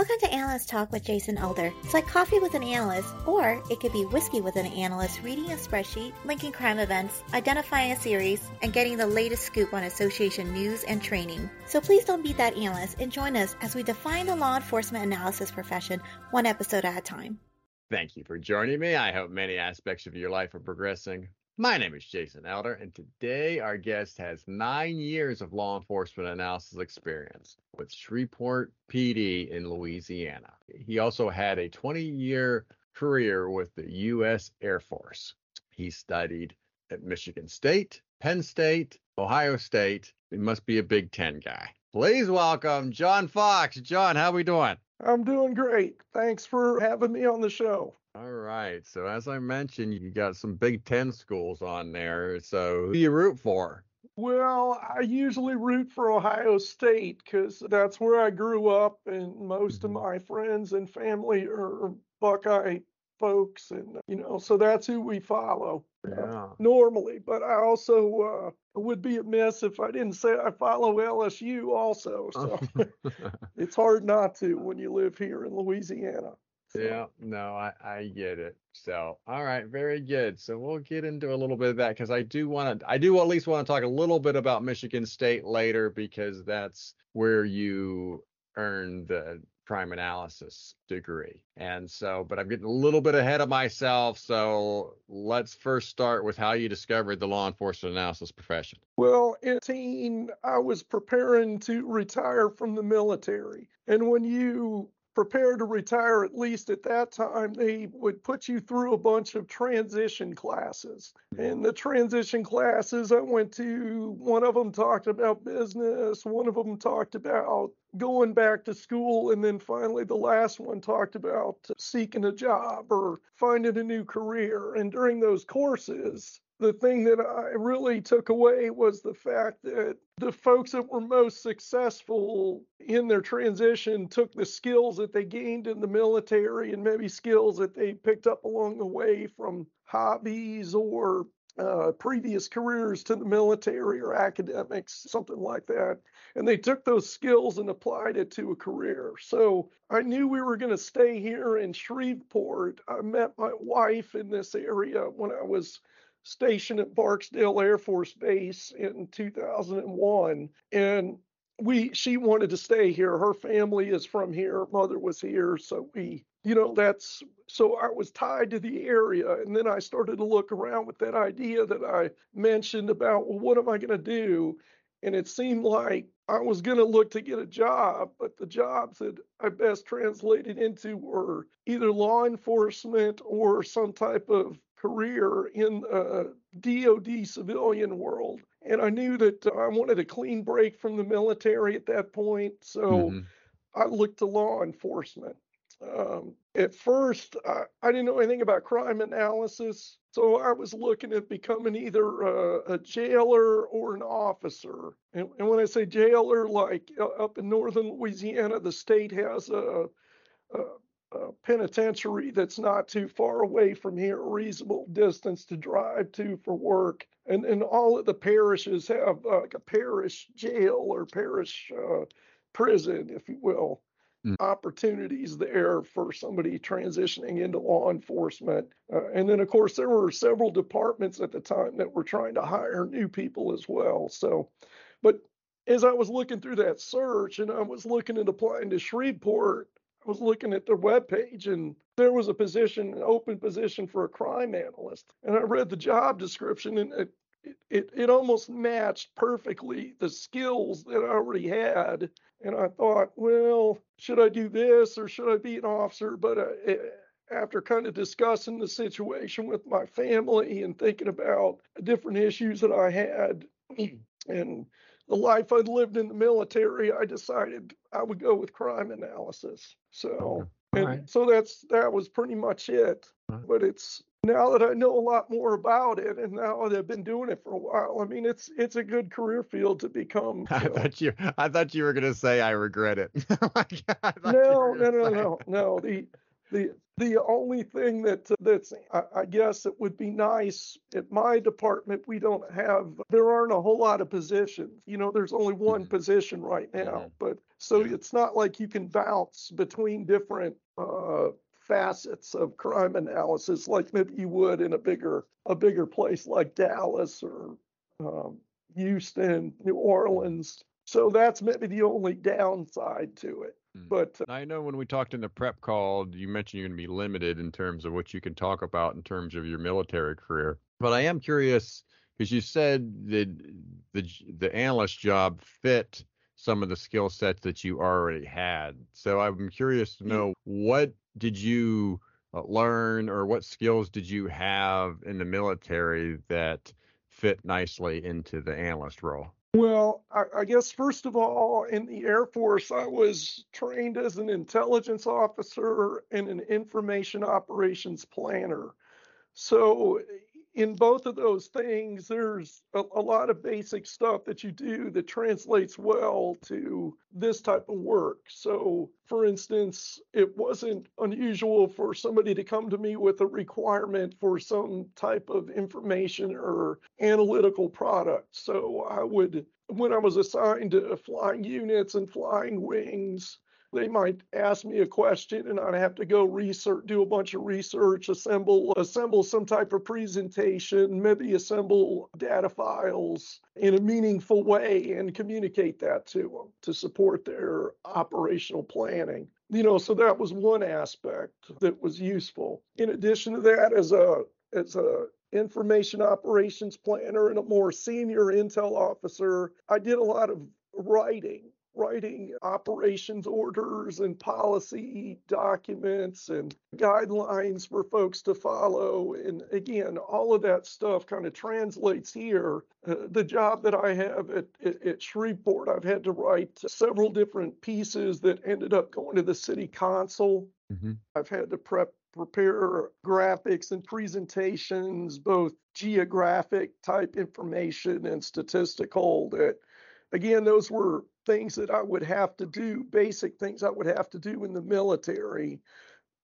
Welcome to Analyst Talk with Jason Elder. It's like coffee with an analyst, or it could be whiskey with an analyst reading a spreadsheet, linking crime events, identifying a series, and getting the latest scoop on association news and training. So please don't beat that analyst and join us as we define the law enforcement analysis profession one episode at a time. Thank you for joining me. I hope many aspects of your life are progressing my name is Jason Elder, and today our guest has nine years of law enforcement analysis experience with Shreveport PD in Louisiana. He also had a 20 year career with the U.S. Air Force. He studied at Michigan State, Penn State, Ohio State. He must be a Big Ten guy. Please welcome John Fox. John, how are we doing? I'm doing great. Thanks for having me on the show. All right. So as I mentioned, you got some Big Ten schools on there. So who do you root for? Well, I usually root for Ohio State because that's where I grew up, and most mm-hmm. of my friends and family are Buckeye folks, and you know, so that's who we follow uh, yeah. uh, normally. But I also uh, would be amiss if I didn't say I follow LSU also. So it's hard not to when you live here in Louisiana. So. Yeah, no, I, I get it. So, all right, very good. So we'll get into a little bit of that because I do want to, I do at least want to talk a little bit about Michigan State later because that's where you earned the crime analysis degree. And so, but I'm getting a little bit ahead of myself. So let's first start with how you discovered the law enforcement analysis profession. Well, in teen, I was preparing to retire from the military. And when you prepare to retire, at least at that time, they would put you through a bunch of transition classes. Mm-hmm. And the transition classes I went to, one of them talked about business, one of them talked about going back to school, and then finally the last one talked about seeking a job or finding a new career. And during those courses, the thing that I really took away was the fact that the folks that were most successful in their transition took the skills that they gained in the military and maybe skills that they picked up along the way from hobbies or uh, previous careers to the military or academics, something like that. And they took those skills and applied it to a career. So I knew we were going to stay here in Shreveport. I met my wife in this area when I was stationed at Barksdale Air Force Base in 2001 and we she wanted to stay here. Her family is from here. Mother was here. So we you know that's so I was tied to the area. And then I started to look around with that idea that I mentioned about well what am I going to do? And it seemed like I was going to look to get a job but the jobs that I best translated into were either law enforcement or some type of career in the DoD civilian world. And I knew that I wanted a clean break from the military at that point. So mm-hmm. I looked to law enforcement. Um, at first, I, I, didn't know anything about crime analysis. So I was looking at becoming either a, a jailer or an officer. And, and, when I say jailer, like uh, up in northern Louisiana, the state has a, a uh, penitentiary that's not too far away from here, a reasonable distance to drive to for work. And, and all of the parishes have uh, like a parish jail or parish uh, prison, if you will. Mm. Opportunities there for somebody transitioning into law enforcement. Uh, and then, of course, there were several departments at the time that were trying to hire new people as well. So, but as I was looking through that search and I was looking at applying to Shreveport, I was looking at their webpage and there was a position, an open position for a crime analyst. And I read the job description and it, it, it almost matched perfectly the skills that I already had. And I thought, well, should I do this or should I be an officer? But uh, eh, after kind of discussing the situation with my family and thinking about different issues that I had and the life I'd lived in the military, I decided I would go with crime analysis. So, and right. so that's that was pretty much it. Right. But it's now that I know a lot more about it, and now that I've been doing it for a while, I mean, it's it's a good career field to become. I thought you I thought you were going to say I regret it. oh no, no, no, no, no. The the The only thing that that's I, I guess it would be nice at my department we don't have there aren't a whole lot of positions. You know, there's only one Mhm. position right now, Mhm. but so Yeah. it's not like you can bounce between different uh facets of crime analysis like maybe you would in a bigger a bigger place like Dallas or um, Houston, New Orleans. So that's maybe the only downside to it. Mm. But uh, I know when we talked in the prep call, you mentioned you're going to be limited in terms of what you can talk about in terms of your military career. But I am curious because you said that the the analyst job fit some of the skill sets that you already had. So I'm curious to Yeah. know what did you uh, learn or what skills did you have in the military that fit nicely into the analyst role? Well, I, I guess first of all, in the Air Force, I was trained as an intelligence officer and an information operations planner. So, in both of those things, there's a, a lot of basic stuff that you do that translates well to this type of work. So, for instance, it wasn't unusual for somebody to come to me with a requirement for some type of information or analytical product. So, I would, when I was assigned to flying units and flying wings, they might ask me a question and I'd have to go research, do a bunch of research, assemble, assemble some type of presentation, maybe assemble data files in a meaningful way and communicate that to them to support their operational planning. You know, so that was one aspect that was useful. In addition to that, as a as a information operations planner and a more senior intel officer, I did a lot of writing writing operations orders and policy documents and guidelines for folks to follow. And again, all of that stuff kind of translates here. Uh, the job that I have at, at, at Shreveport, I've had to write several different pieces that ended up going to the city council. Mm-hmm. I've had to prep prepare graphics and presentations, both geographic type information and statistical that again those were things that I would have to do, basic things I would have to do in the military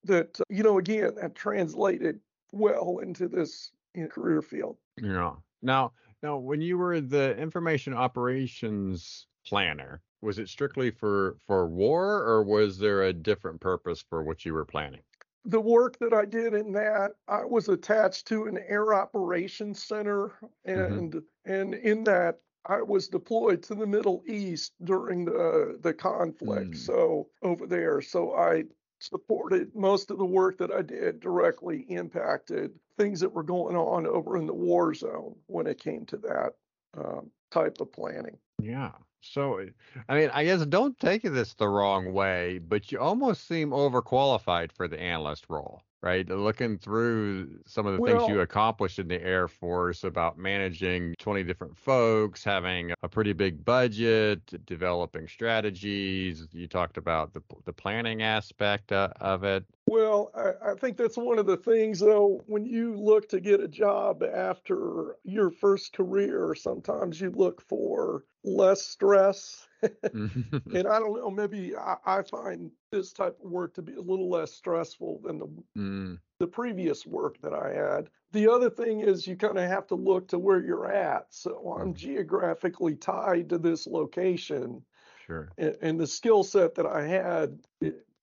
that, uh, you know, again, that translated well into this you know, career field. Yeah. Now, now, when you were the information operations planner, was it strictly for for war, or was there a different purpose for what you were planning? The work that I did in that, I was attached to an air operations center, and mm-hmm. and in that was deployed to the Middle East during the the conflict. Mm. So over there, so I supported most of the work that I did directly impacted things that were going on over in the war zone when it came to that um, type of planning. Yeah. So, I mean, I guess don't take this the wrong way, but you almost seem overqualified for the analyst role right? Looking through some of the well, things you accomplished in the Air Force about managing 20 different folks, having a pretty big budget, developing strategies. You talked about the, the planning aspect uh, of it. Well, I, I, think that's one of the things, though, when you look to get a job after your first career, sometimes you look for less stress. And I don't know, maybe I, I, find this type of work to be a little less stressful than the mm. the previous work that I had. The other thing is you kind of have to look to where you're at. So I'm mm. geographically tied to this location. Sure. And, and the skill set that I had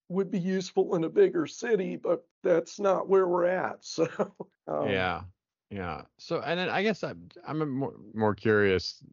would be useful in a bigger city, but that's not where we're at. So um, yeah, yeah. So and then I guess I'm I'm more more curious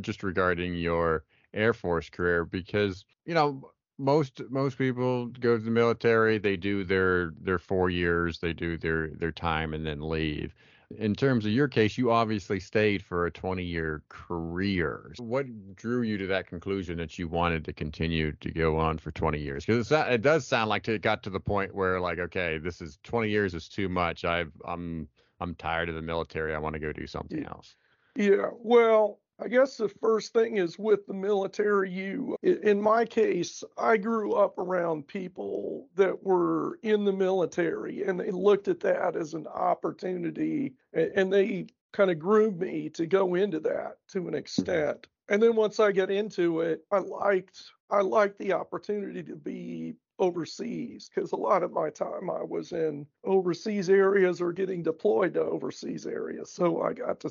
just regarding your Air Force career because you know most most people go to the military they do their their four years they do their their time and then leave. In terms of your case you obviously stayed for a 20 year career what drew you to that conclusion that you wanted to continue to go on for 20 years? Because it does sound like it got to the point where like okay this is 20 years is too much. I've i'm i'm tired of the military. I want to go do something else. yeah well I guess the first thing is with the military, you, in my case, I grew up around people that were in the military and they looked at that as an opportunity and they kind of groomed me to go into that to an extent. And then once I get into it, I liked I liked the opportunity to be overseas because a lot of my time I was in overseas areas or getting deployed to overseas areas. So I got to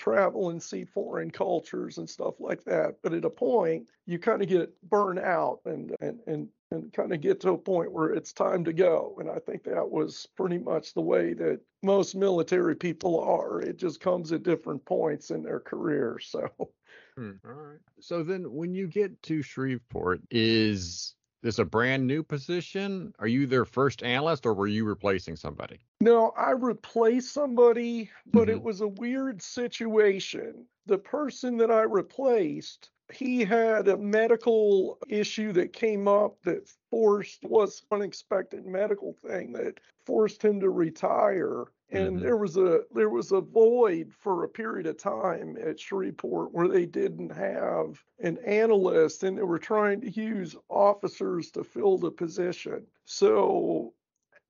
travel and see foreign cultures and stuff like that. But at a point, you kind of get burned out and and and and kind of get to a point where it's time to go. And I think that was pretty much the way that most military people are. It just comes at different points in their career. So. Hmm. All right. So then, when you get to Shreveport, is this a brand new position? Are you their first analyst, or were you replacing somebody? No, I replaced somebody, but mm-hmm. it was a weird situation. The person that I replaced, he had a medical issue that came up that forced was unexpected medical thing that forced him to retire and mm-hmm. there was a there was a void for a period of time at Shreveport where they didn't have an analyst and they were trying to use officers to fill the position. So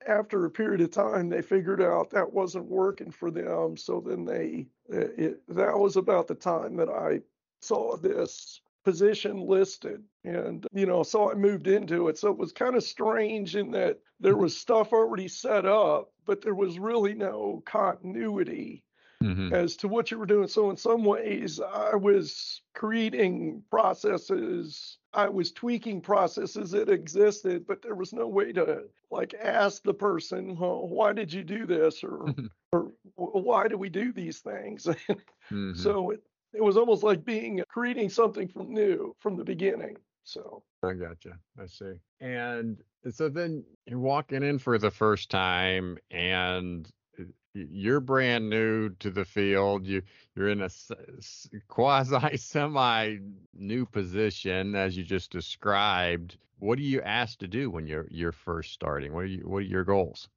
after a period of time they figured out that wasn't working for them so then they it, that was about the time that I saw this position listed and you know so i moved into it. So it was kind of strange in that there was stuff already set up but there was really no continuity mm-hmm. as to what you were doing. So in some ways i was creating processes i was tweaking processes that existed but there was no way to like ask the person well why did you do this? or or why do we do these things? Mm-hmm. so it, it was almost like being uh, creating something from new from the beginning. So I gotcha. I see. And so then you're walking in for the first time and uh, you're brand new to the field. You you're in a quasi semi new position as you just described. What are you asked to do when you're you're first starting? What are you what are your goals?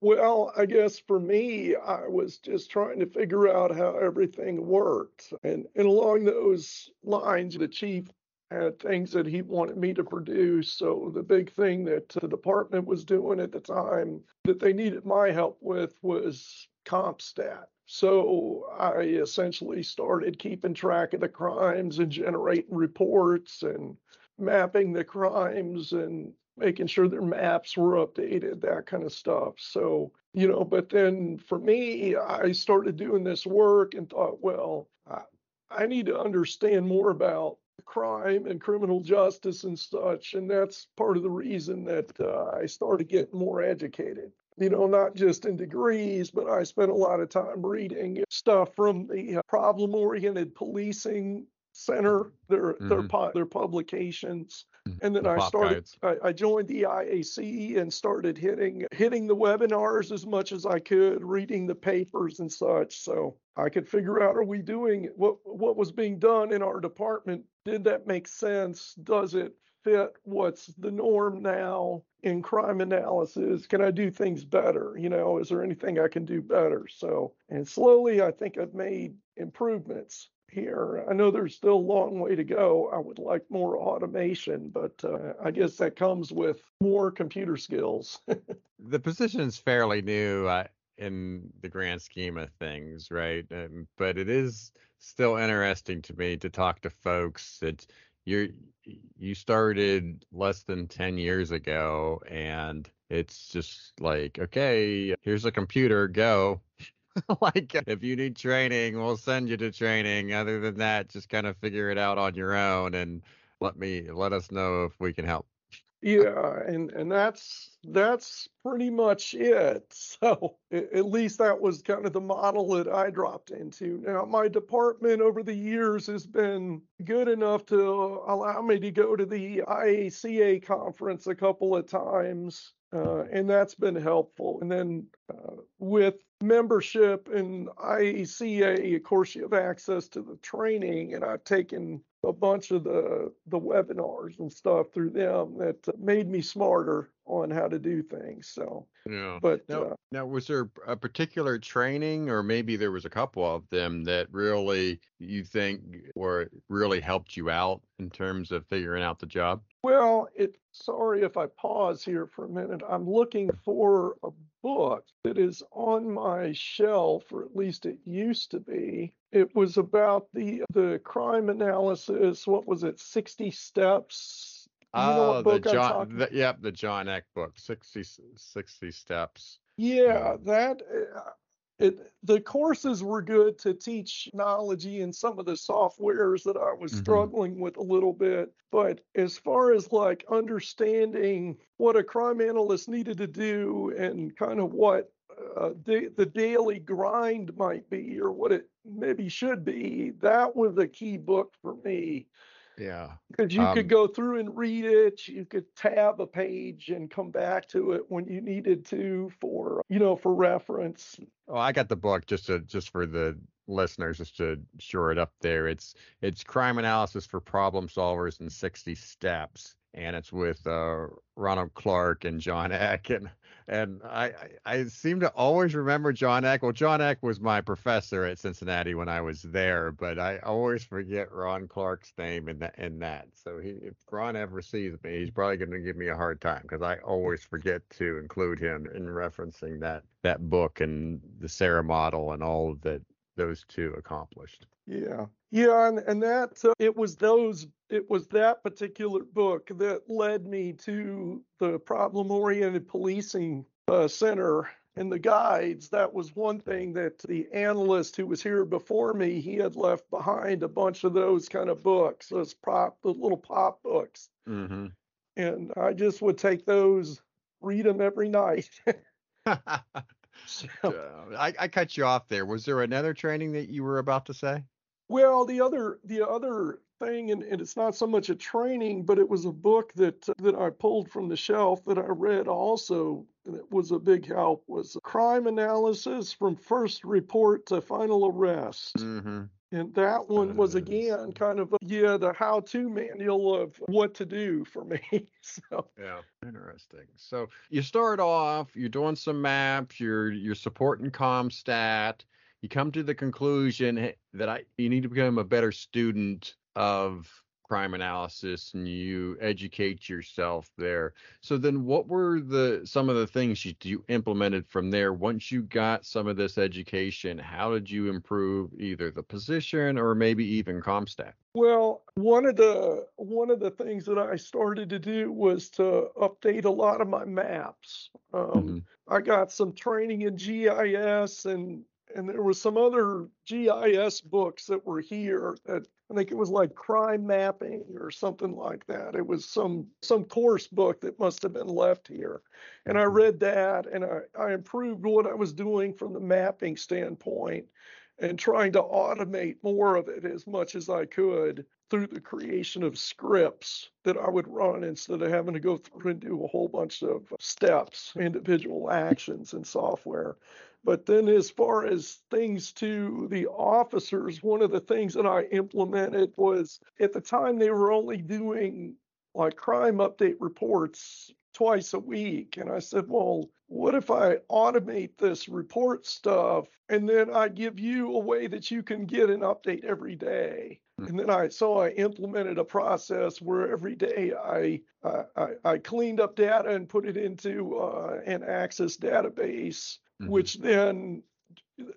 Well, I guess for me, I was just trying to figure out how everything worked. And, and along those lines, the chief had things that he wanted me to produce. So the big thing that the department was doing at the time that they needed my help with was CompStat. So I essentially started keeping track of the crimes and generating reports and mapping the crimes and making sure their maps were updated, that kind of stuff. So, you know, but then for me, I started doing this work and thought, well, I, I need to understand more about crime and criminal justice and such. And that's part of the reason that uh, I started getting more educated. You know, not just in degrees, but I spent a lot of time reading stuff from the problem oriented policing center, their mm-hmm. their their publications, mm-hmm. and then the I started. I, I, joined the IAC and started hitting hitting the webinars as much as I could, reading the papers and such, so I could figure out: Are we doing what what was being done in our department? Did that make sense? Does it fit what's the norm now in crime analysis? Can I do things better? You know, is there anything I can do better? So, and slowly, I think I've made improvements here. I know there's still a long way to go. I would like more automation, but uh, I guess that comes with more computer skills. the position is fairly new uh, in the grand scheme of things, right? Um, but it is still interesting to me to talk to folks that you're you started less than 10 years ago and it's just like okay here's a computer go like uh, if you need training, we'll send you to training. Other than that, just kind of figure it out on your own and let me let us know if we can help. Yeah, and and that's that's pretty much it. So at least that was kind of the model that I dropped into. Now my department over the years has been good enough to allow me to go to the IACA conference a couple of times uh, and that's been helpful. And then uh, with membership in IACA, of course, you have access to the training, and I've taken a bunch of the the webinars and stuff through them that made me smarter on how to do things. So, yeah. But now, uh, now, was there a particular training, or maybe there was a couple of them that really you think or really helped you out in terms of figuring out the job? Well, it. Sorry if I pause here for a minute. I'm looking for a book that is on my shelf, or at least it used to be. It was about the the crime analysis. What was it? 60 steps Oh, the John, the, yep, the John Eck book, 60, 60 steps. Yeah, Mm. that uh, it the courses were good to teach knowledge and some of the softwares that I was Mhm. struggling with a little bit. But as far as like understanding what a crime analyst needed to do and kind of what uh, the, the daily grind might be or what it maybe should be, that was a key book for me Yeah. because you Um, could go through and read it you could tab a page and come back to it when you needed to for you know for reference Oh, I got the book just to just for the listeners, just to shore it up there. It's it's crime analysis for problem solvers in 60 steps, and it's with uh, Ronald Clarke and John Eck, and and I I seem to always remember John Eck. Well, John Eck was my professor at Cincinnati when I was there, but I always forget Ron Clarke's name in that in that. So he, if Ron ever sees me, he's probably going to give me a hard time because I always forget to include him in referencing that that book and the SARA model and all of that those two accomplished. yeah yeah and, and that uh, it was those it was that particular book that led me to the problem oriented policing uh, center and the guides that was one thing that the analyst who was here before me he had left behind a bunch of those kind of books those pop the little pop books Mm-hmm. and I just would take those, read them every night. So, I, I cut you off there. Was there another training that you were about to say? well, the other the other thing, and, and it's not so much a training, but it was a book that that I pulled from the shelf that I read also. And it was a big help. Was crime analysis from first report to final arrest. Mm-hmm. And that one was uh. again kind of a, yeah the how-to manual of what to do for me. So Yeah. Interesting. So you start off, you're doing some maps, you're you're supporting CompStat. You come to the conclusion that I you need to become a better student of crime analysis and you educate yourself there. So then what were the some of the things you, you implemented from there once you got some of this education? How did you improve either the position or maybe even CompStat? Well, one of the one of the things that I started to do was to update a lot of my maps. Um, Mhm. I got some training in GIS and and there was some other GIS books that were here that I think it was like crime mapping or something like that. It was some some course book that must have been left here. And I Mhm. read that and I, I improved what I was doing from the mapping standpoint and trying to automate more of it as much as I could through the creation of scripts that I would run instead of having to go through and do a whole bunch of steps, individual actions in software. But then, as far as things to the officers, one of the things that I implemented was at the time they were only doing like crime update reports twice a week. And I said, well, what if I automate this report stuff and then I give you a way that you can get an update every day? And then I so I implemented a process where every day I I, I, I cleaned up data and put it into uh, an Access database, Mhm. which then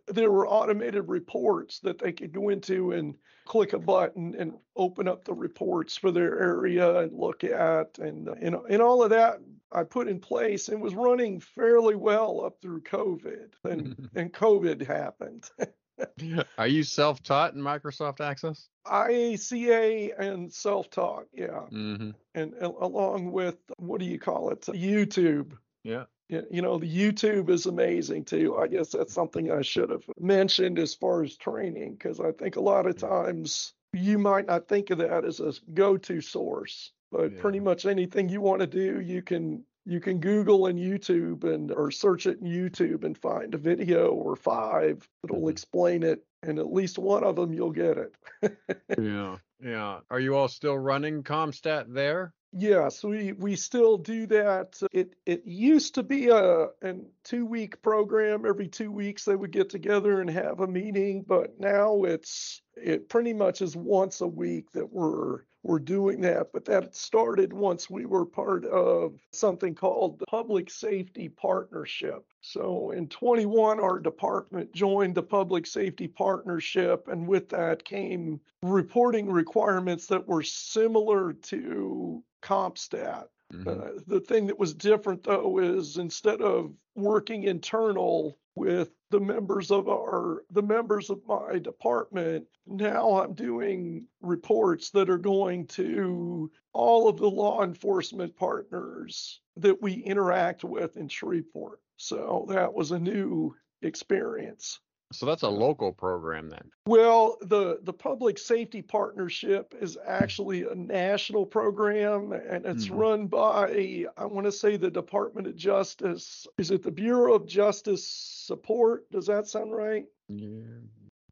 there were automated reports that they could go into and click a button and open up the reports for their area and look at and and, and all of that I put in place and was running fairly well up through COVID and and COVID happened. Are you self-taught in Microsoft Access? IACA and self-taught, yeah, Mm-hmm. and, and along with what do you call it, YouTube. Yeah. You know, the YouTube is amazing too. I guess that's something I should have mentioned as far as training, because I think a lot of times you might not think of that as a go-to source, but pretty much anything you want to do, you can you can Google and YouTube and or search it in YouTube and find a video or five that'll Mhm. explain it, and at least one of them you'll get it. Yeah. Yeah. Are you all still running CompStat there? Yes, we we still do that. It it used to be a an two week program. Every two weeks they would get together and have a meeting, but now it's it pretty much is once a week that we're we're doing that, but that started once we were part of something called the Public Safety Partnership. So in 21, our department joined the Public Safety Partnership, and with that came reporting requirements that were similar to CompStat. Mm-hmm. Uh, the thing that was different though is instead of working internal with the members of our the members of my department. Now i'm doing reports that are going to all of the law enforcement partners that we interact with in shreveport. So that was a new experience so that's a local program then. Well, the the public safety partnership is actually a national program and it's mm-hmm. run by I want to say the Department of Justice. Is it the Bureau of Justice Support? Does that sound right? Yeah.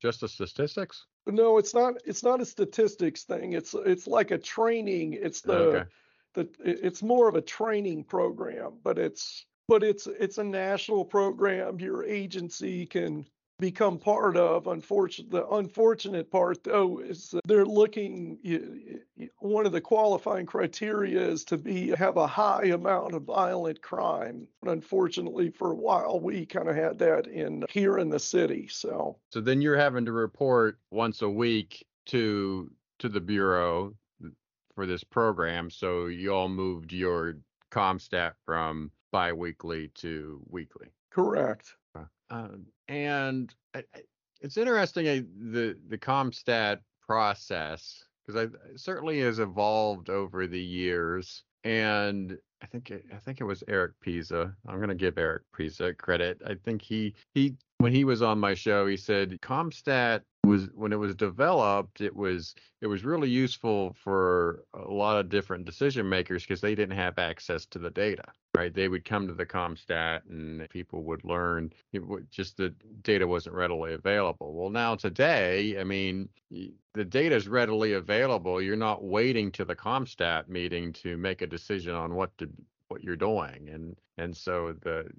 Justice statistics? No, it's not it's not a statistics thing. It's it's like a training. It's the okay. the it's more of a training program, but it's but it's it's a national program. Your agency can become part of. Unfortunate, the unfortunate part though is they're looking. One of the qualifying criteria is to be have a high amount of violent crime. And unfortunately, for a while we kind of had that in here in the city. So. So then you're having to report once a week to to the bureau for this program. So you all moved your CompStat from biweekly to weekly. Correct. Um, and I, it's interesting the the CompStat process because I certainly has evolved over the years. And I think it, I think it was Eric Piza. I'm going to give Eric Piza credit. I think he he when he was on my show, he said CompStat was when it was developed, it was it was really useful for a lot of different decision makers because they didn't have access to the data, right? They would come to the CompStat and people would learn. Would, just the data wasn't readily available. Well, now today, I mean, the data is readily available. You're not waiting to the CompStat meeting to make a decision on what to what you're doing, and and so the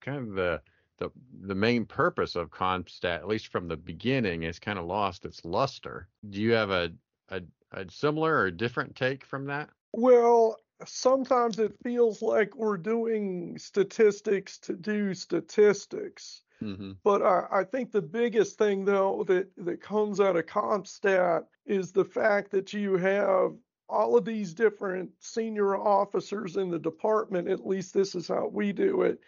kind of the the the main purpose of CompStat, at least from the beginning, has kind of lost its luster. Do you have a, a a similar or different take from that? Well, sometimes it feels like we're doing statistics to do statistics. Mm-hmm. But I, I, think the biggest thing, though, that, that comes out of CompStat is the fact that you have all of these different senior officers in the department. At least this is how we do it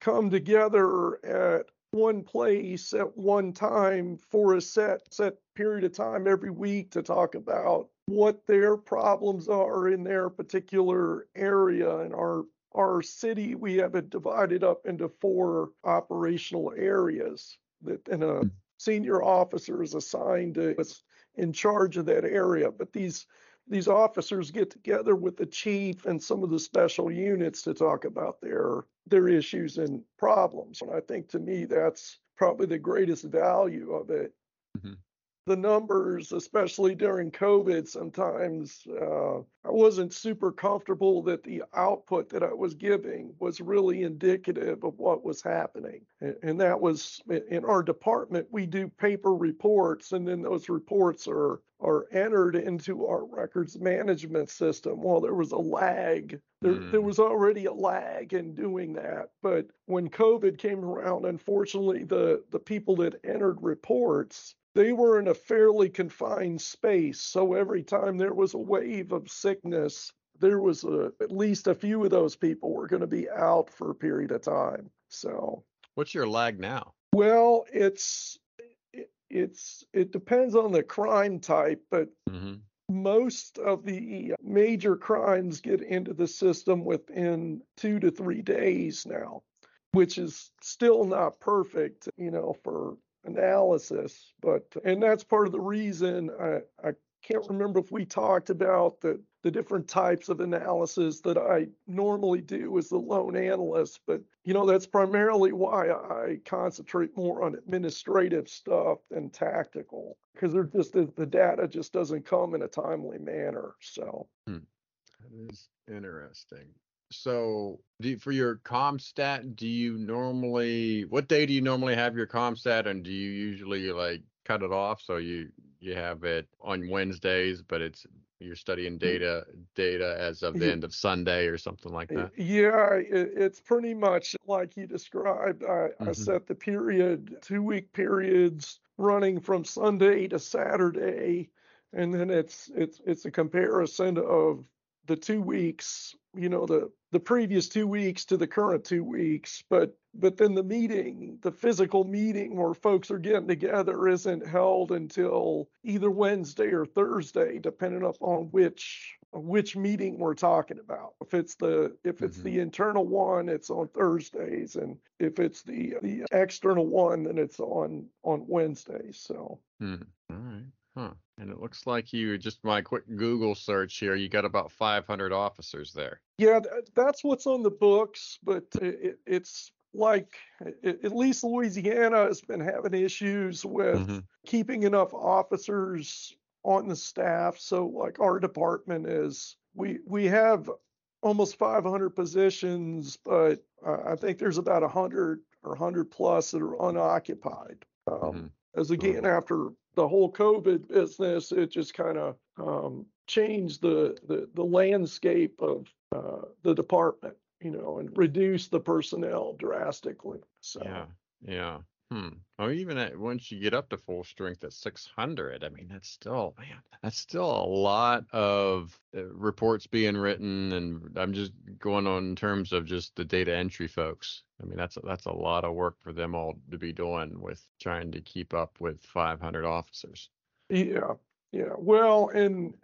come together at one place at one time for a set set period of time every week to talk about what their problems are in their particular area in our our city we have it divided up into four operational areas that and a hmm. senior officer is assigned to is in charge of that area but these these officers get together with the chief and some of the special units to talk about their their issues and problems. And I think to me that's probably the greatest value of it. Mm-hmm the numbers, especially during COVID, sometimes uh, I wasn't super comfortable that the output that I was giving was really indicative of what was happening. And, and that was in our department, we do paper reports, and then those reports are are entered into our records management system. Well, there was a lag. There, mm. there was already a lag in doing that. But when COVID came around, unfortunately, the, the people that entered reports they were in a fairly confined space. So every time there was a wave of sickness, there was a, at least a few of those people were going to be out for a period of time. So, what's your lag now? Well, it's it, it's it depends on the crime type, but mm-hmm. most of the major crimes get into the system within two to three days now, which is still not perfect, you know, for analysis. But and that's part of the reason I, I can't remember if we talked about the the different types of analysis that I normally do as the lone analyst, but you know that's primarily why I concentrate more on administrative stuff than tactical because they're just the, data just doesn't come in a timely manner. So hmm. that is interesting. So, you, for your CompStat, do you normally what day do you normally have your CompStat, and do you usually like cut it off so you you have it on Wednesdays, but it's you're studying Mm. data data as of the end of Sunday or something like that. Yeah, it's pretty much like you described. I, I Mhm. set the period, two week periods running from Sunday to Saturday, and then it's it's it's a comparison of the two weeks, you know, the the previous two weeks to the current two weeks. But but then the meeting, the physical meeting where folks are getting together isn't held until either Wednesday or Thursday, depending upon which which meeting we're talking about. If it's the if it's Mhm. the internal one, it's on Thursdays, and if it's the the external one, then it's on on Wednesdays. So Hmm. All right. Huh. And it looks like you just my quick Google search here, you got about 500 officers there. yeah, that's what's on the books, but it, it, it's like at least Louisiana has been having issues with Mhm. keeping enough officers on the staff. So like our department is we we have almost 500 positions, but uh, I think there's about 100 or 100 plus that are unoccupied. Um, Mhm. As again after the whole COVID business, it just kind of um, changed the, the the landscape of uh, the department, you know, and reduced the personnel drastically. So Yeah. Yeah. Hmm. Oh, even at once you get up to full strength at 600, I mean, that's still, man, that's still a lot of uh, reports being written, and I'm just going on in terms of just the data entry folks. I mean, that's a, that's a lot of work for them all to be doing with trying to keep up with 500 officers. Yeah, yeah. Well, and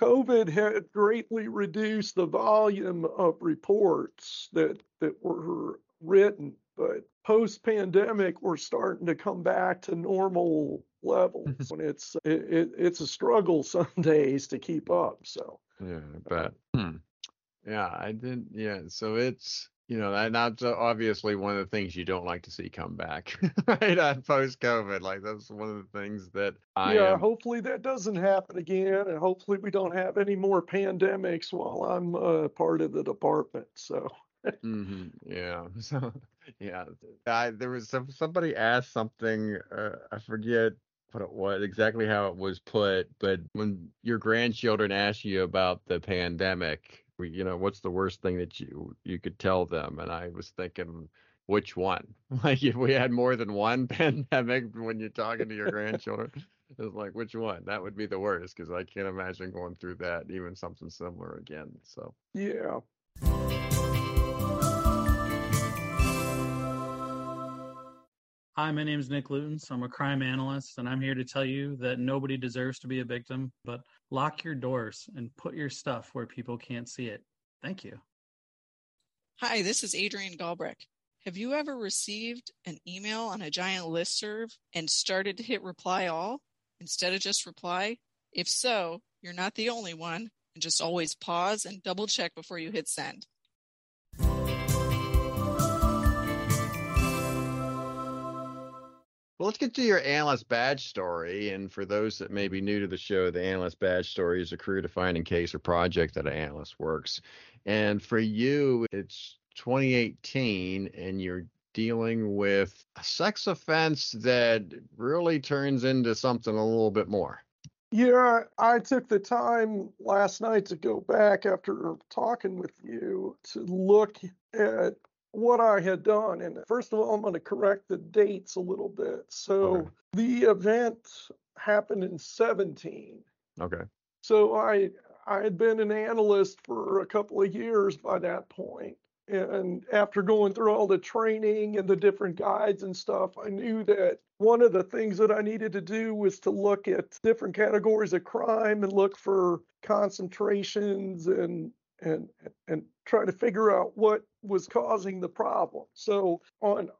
COVID had greatly reduced the volume of reports that that were written, but post-pandemic, we're starting to come back to normal levels. and it's it, it, it's a struggle some days to keep up. So Yeah, I bet. Hmm. Yeah, I did. Yeah, so it's you know that that's uh, obviously one of the things you don't like to see come back, right? On post COVID, like that's one of the things that I yeah, am. hopefully that doesn't happen again, and hopefully we don't have any more pandemics while I'm uh, part of the department. So. hmm Yeah. So yeah, I there was some somebody asked something. Uh, I forget what it was exactly how it was put, but when your grandchildren ask you about the pandemic, you know, what's the worst thing that you you could tell them? And I was thinking, which one? Like if we had more than one pandemic when you're talking to your grandchildren. It's like which one? That would be the worst because I can't imagine going through that, even something similar again. So Yeah. Hi, my name is Nick Lootens. I'm a crime analyst, and I'm here to tell you that nobody deserves to be a victim, but lock your doors and put your stuff where people can't see it. Thank you. Hi, this is Adrienne Galbrecht. Have you ever received an email on a giant listserv and started to hit reply all instead of just reply? If so, you're not the only one, and just always pause and double check before you hit send. Well, let's get to your analyst badge story. And for those that may be new to the show, the analyst badge story is a career defining case or project that an analyst works. And for you, it's 2018, and you're dealing with a sex offense that really turns into something a little bit more. Yeah, I took the time last night to go back after talking with you to look at what I had done. And first of all, I'm going to correct the dates a little bit. So Okay. the event happened in 17. Okay. So I I had been an analyst for a couple of years by that point. And after going through all the training and the different guides and stuff, I knew that one of the things that I needed to do was to look at different categories of crime and look for concentrations and and and try to figure out what was causing the problem. So on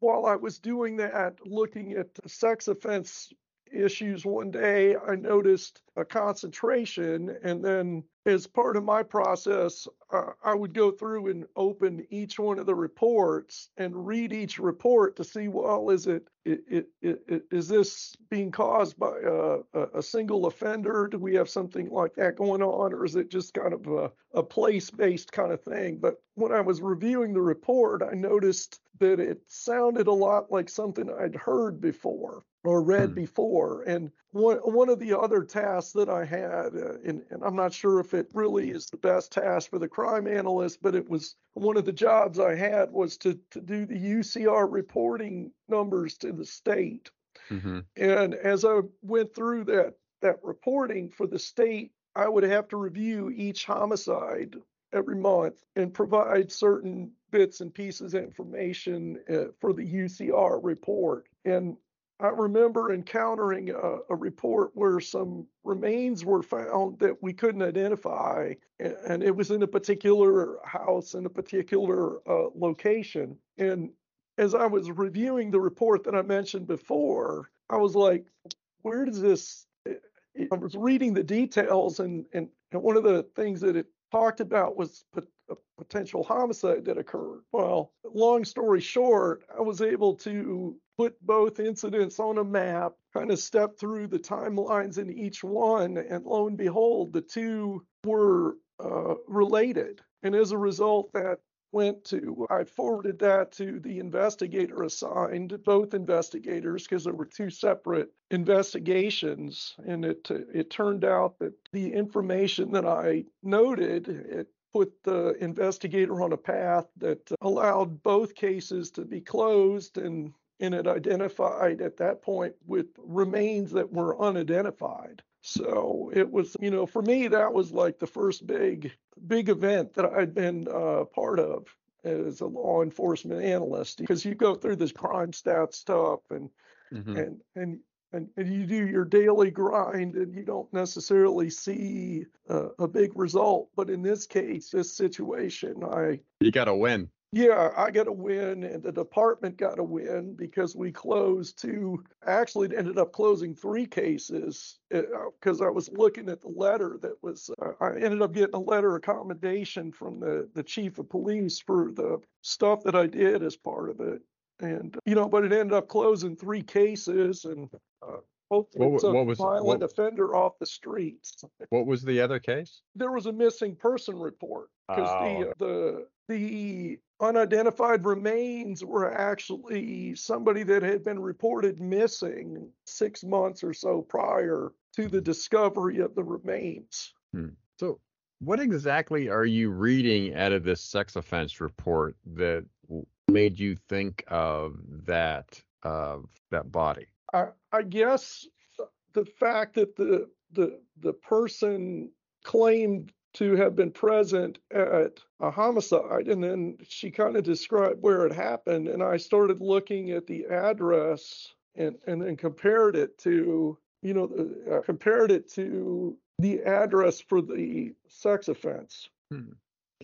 while I was doing that, looking at sex offense issues one day, I noticed a concentration. And then, as part of my process, uh, I would go through and open each one of the reports and read each report to see, well, is it, it, it, it is this being caused by a, a, single offender? Do we have something like that going on, or is it just kind of a, a place-based kind of thing? But when I was reviewing the report, I noticed that it sounded a lot like something I'd heard before or read hmm. before. And one one of the other tasks that I had, uh, and, and, I'm not sure if it really is the best task for the crime analyst, but it was one of the jobs I had was to to do the UCR reporting numbers to the state. Mm-hmm. And as I went through that that reporting for the state, I would have to review each homicide every month and provide certain bits and pieces of information uh, for the UCR report. And I remember encountering a, a, report where some remains were found that we couldn't identify, and it was in a particular house in a particular uh, location. And as I was reviewing the report that I mentioned before, I was like, where does this? I was reading the details, and, and, and one of the things that it talked about was a potential homicide that occurred. Well, long story short, I was able to put both incidents on a map, kind of step through the timelines in each one, and lo and behold, the two were uh, related. And as a result, that went to, I forwarded that to the investigator assigned, both investigators, because there were two separate investigations. And it, it turned out that the information that I noted, it put the investigator on a path that allowed both cases to be closed and and it identified at that point with remains that were unidentified. So it was, you know, for me, that was like the first big, big event that I'd been uh, part of as a law enforcement analyst because you go through this crime stat stuff and mm-hmm. and and and, and you do your daily grind and you don't necessarily see uh, a big result. But in this case, this situation, I you got to win. Yeah, I got a win, and the department got a win because we closed two. Actually, ended up closing three cases because uh, I was looking at the letter that was. Uh, I ended up getting a letter of commendation from the the chief of police for the stuff that I did as part of it, and you know, but it ended up closing three cases, and uh, hopefully what, took what was, violent what, offender off the streets. What was the other case? There was a missing person report because oh. the the the unidentified remains were actually somebody that had been reported missing six months or so prior to the discovery of the remains. Hmm. So, what exactly are you reading out of this sex offense report that made you think of that of that body? I, I guess the fact that the the the person claimed to have been present at a homicide and then she kind of described where it happened and I started looking at the address and and then compared it to you know uh, compared it to the address for the sex offense. Hmm.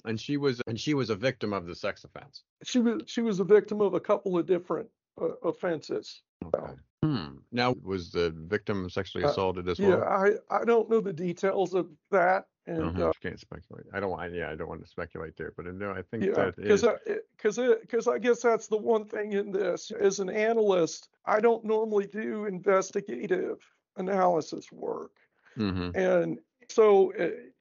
And she was and she was a victim of the sex offense. She was she was a victim of a couple of different uh, offenses. Okay. Hmm. Now, was the victim sexually uh, assaulted uh, as well? Yeah, I, I don't know the details of that, and uh-huh. uh, can't speculate. I don't want. Yeah, I don't want to speculate there, but no, I think yeah, that because because because I guess that's the one thing in this. As an analyst, I don't normally do investigative analysis work, mm-hmm. and so it,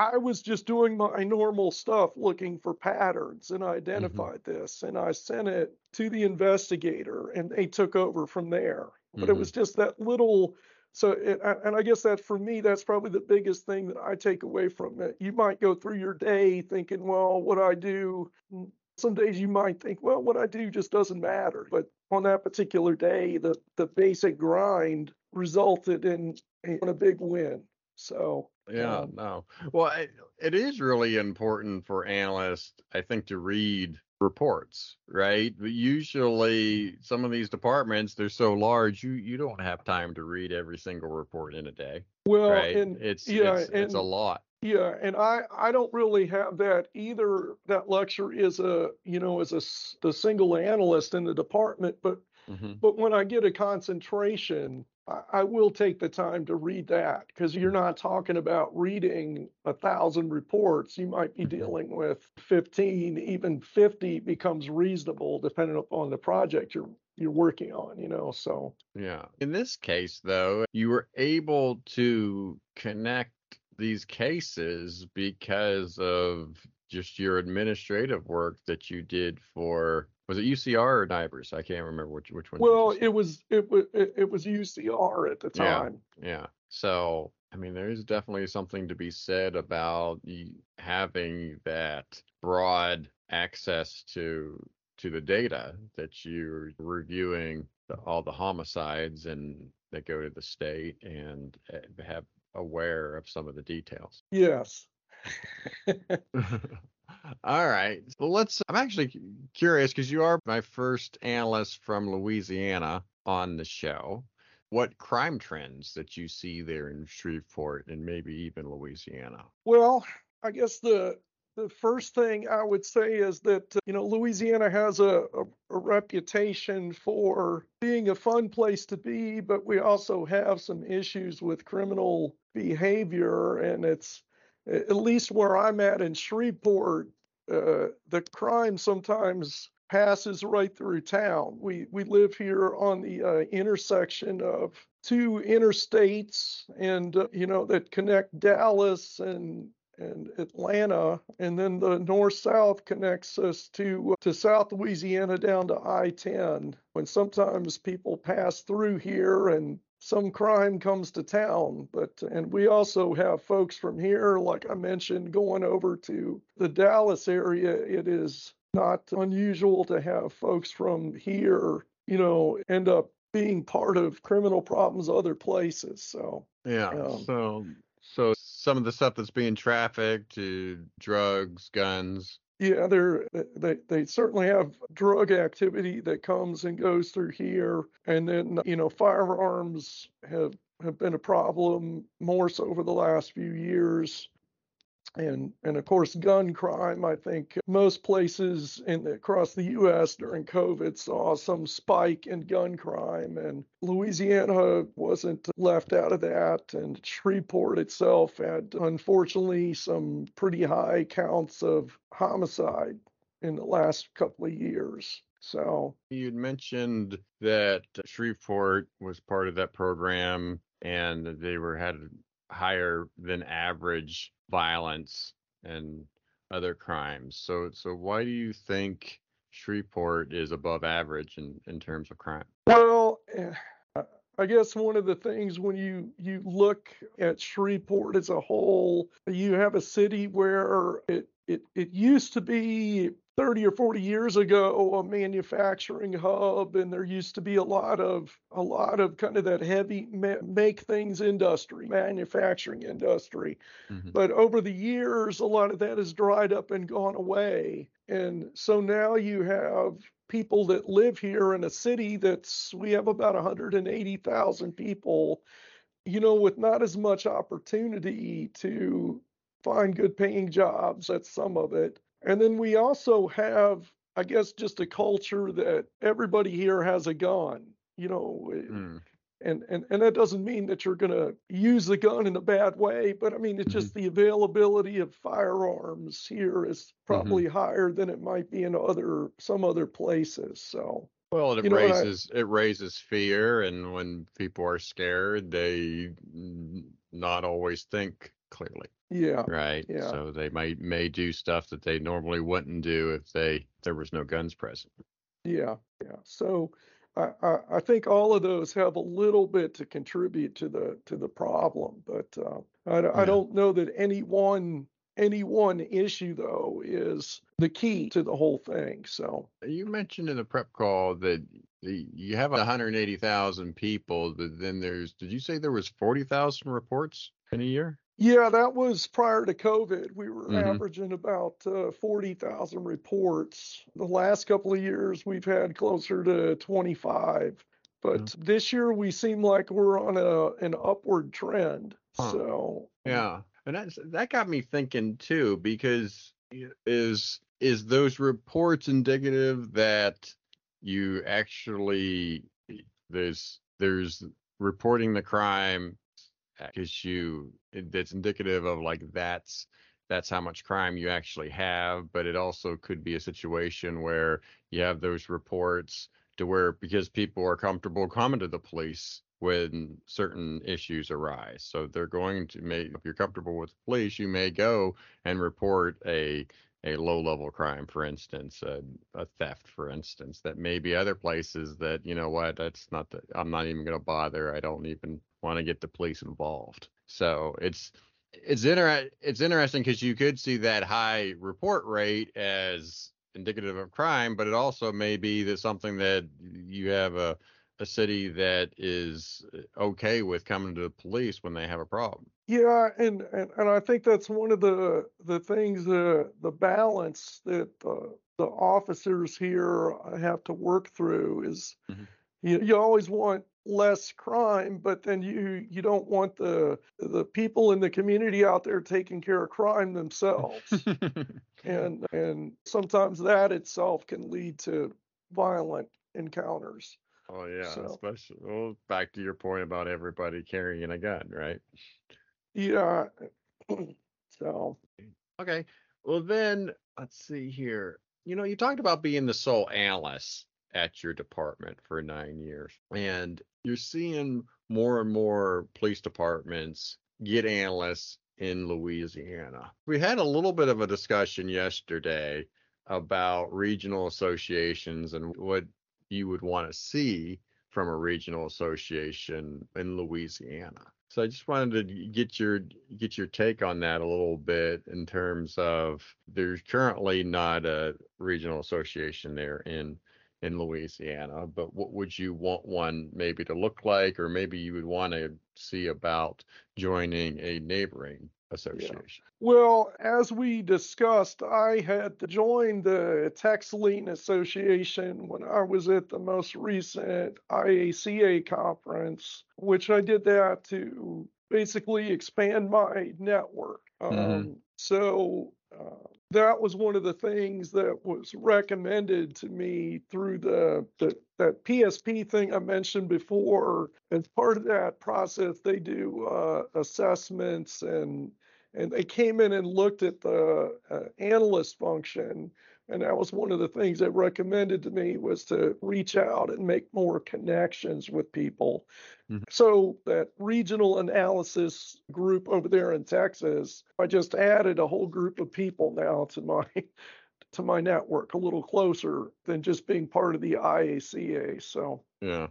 I was just doing my normal stuff, looking for patterns, and I mm-hmm. identified mm-hmm. this, and I sent it to the investigator, and they took over from there. But mm-hmm. it was just that little. So, it, and I guess that for me, that's probably the biggest thing that I take away from it. You might go through your day thinking, well, what I do. Mm, some days you might think, well, what I do just doesn't matter. But on that particular day, the the basic grind resulted in, in a big win. So yeah, um, no. Well, it, it is really important for analysts, I think, to read reports, right? But usually, some of these departments they're so large, you you don't have time to read every single report in a day. Well, right? and it's yeah, it's, and, it's a lot. Yeah, and I I don't really have that either. That luxury is a you know as a the single analyst in the department, but mm-hmm. but when I get a concentration I, will take the time to read that because you're mm-hmm. not talking about reading a thousand reports. You might be mm-hmm. dealing with 15, even 50 becomes reasonable depending upon the project you're you're working on, you know. So Yeah. In this case, though, you were able to connect these cases because of just your administrative work that you did for was it UCR or NIBRS? I can't remember which which one. well, it was it was it, was UCR at the time. Yeah. yeah. So, I mean, there is definitely something to be said about having that broad access to to the data that you're reviewing the, all the homicides and that go to the state and uh, have aware of some of the details. Yes. All right. Well, let's. I'm actually curious because you are my first analyst from Louisiana on the show. What crime trends that you see there in Shreveport and maybe even Louisiana? Well, I guess the the first thing I would say is that uh, you know Louisiana has a, a, a reputation for being a fun place to be, but we also have some issues with criminal behavior, and it's at least where I'm at in Shreveport, uh, the crime sometimes passes right through town. We we live here on the uh, intersection of two interstates, and uh, you know that connect Dallas and and Atlanta, and then the north south connects us to to South Louisiana down to I-10. When sometimes people pass through here and some crime comes to town, but and we also have folks from here, like I mentioned, going over to the Dallas area. It is not unusual to have folks from here, you know, end up being part of criminal problems other places. So Yeah. Um, so, so some of the stuff that's being trafficked to drugs, guns. Yeah, they they certainly have drug activity that comes and goes through here, and then you know firearms have have been a problem more so over the last few years, and and of course gun crime. I think most places in across the U.S. during COVID saw some spike in gun crime, and Louisiana wasn't left out of that. And Shreveport itself had unfortunately some pretty high counts of homicide in the last couple of years. So You'd mentioned that Shreveport was part of that program and they were had higher than average violence and other crimes. So so why do you think Shreveport is above average in, in terms of crime? Well, eh, I- guess one of the things when you you look at Shreveport as a whole, you have a city where it it it used to be 30 or 40 years ago a manufacturing hub, and there used to be a lot of a lot of kind of that heavy ma- make things industry, manufacturing industry. Mhm. But over the years, a lot of that has dried up and gone away. And so now you have people that live here in a city that's, we have about 180,000 people, you know, with not as much opportunity to find good paying jobs. That's some of it. And then we also have, I guess, just a culture that everybody here has a gun. You know, Mm. and and and that doesn't mean that you're going to use the gun in a bad way but i mean it's mm-hmm. just the availability of firearms here is mm-hmm. probably higher than it might be in other some other places so Well, it You know I- raises it raises fear, and when people are scared, they not always think clearly. Yeah Right. Yeah. So they might may do stuff that they normally wouldn't do if they there was no guns present. yeah yeah so I, I i think all of those have a little bit to contribute to the to the problem but uh, I, Yeah. I don't know that any one any one issue though is the key to the whole thing so You mentioned in the prep call that the- you have 180,000 people, but then there's did you say there was 40,000 reports in a year? Yeah, that was prior to COVID. We were Mhm. averaging about uh, 40,000 reports. The last couple of years, we've had closer to 25. But this year, we seem like we're on a an upward trend. Huh. So Yeah, and that's that got me thinking too because is is those reports indicative that you actually there's there's reporting the crime because you eh, that's indicative of like that's that's how much crime you actually have but it also could be a situation where you have those reports to where because people are comfortable coming to the police when certain issues arise. So they're going to make if you're comfortable with the police you may go and report a a low level crime for instance a, a theft for instance that may be other places that you know what that's not the i'm not even going to bother i don't even want to get the police involved so it's it's inter- it's interesting because you could see that high report rate as indicative of crime but it also may be that something that you have a a city that is okay with coming to the police when they have a problem. Yeah, and and, and I think that's one of the the things uh, the balance that uh, the officers here have to work through is mm-hmm. you you always want less crime, but then you you don't want the the people in the community out there taking care of crime themselves, and and sometimes that itself can lead to violent encounters. Oh yeah, so, especially well, back to your point about everybody carrying a gun, right? Yeah. so okay. Well then let's see here. You know, you talked about being the sole analyst at your department for nine years. And you're seeing more and more police departments get analysts in Louisiana. We had a little bit of a discussion yesterday about regional associations and what you would want to see from a regional association in Louisiana. So I just wanted to get your get your take on that a little bit in terms of there's currently not a regional association there in in Louisiana, but what would you want one maybe to look like, or maybe you would want to see about joining a neighboring association? Yeah. Well, as we discussed, I had to join the TxLEAN Association when I was at the most recent IACA conference, which I did that to basically expand my network. Mm-hmm. Um, so uh, that was one of the things that was recommended to me through the, the that PSP thing I mentioned before. As part of that process, they do uh, assessments and and they came in and looked at the uh, analyst function and that was one of the things they recommended to me was to reach out and make more connections with people. Mm-hmm. so that regional analysis group over there in texas i just added a whole group of people now to my to my network a little closer than just being part of the iaca so. Yeah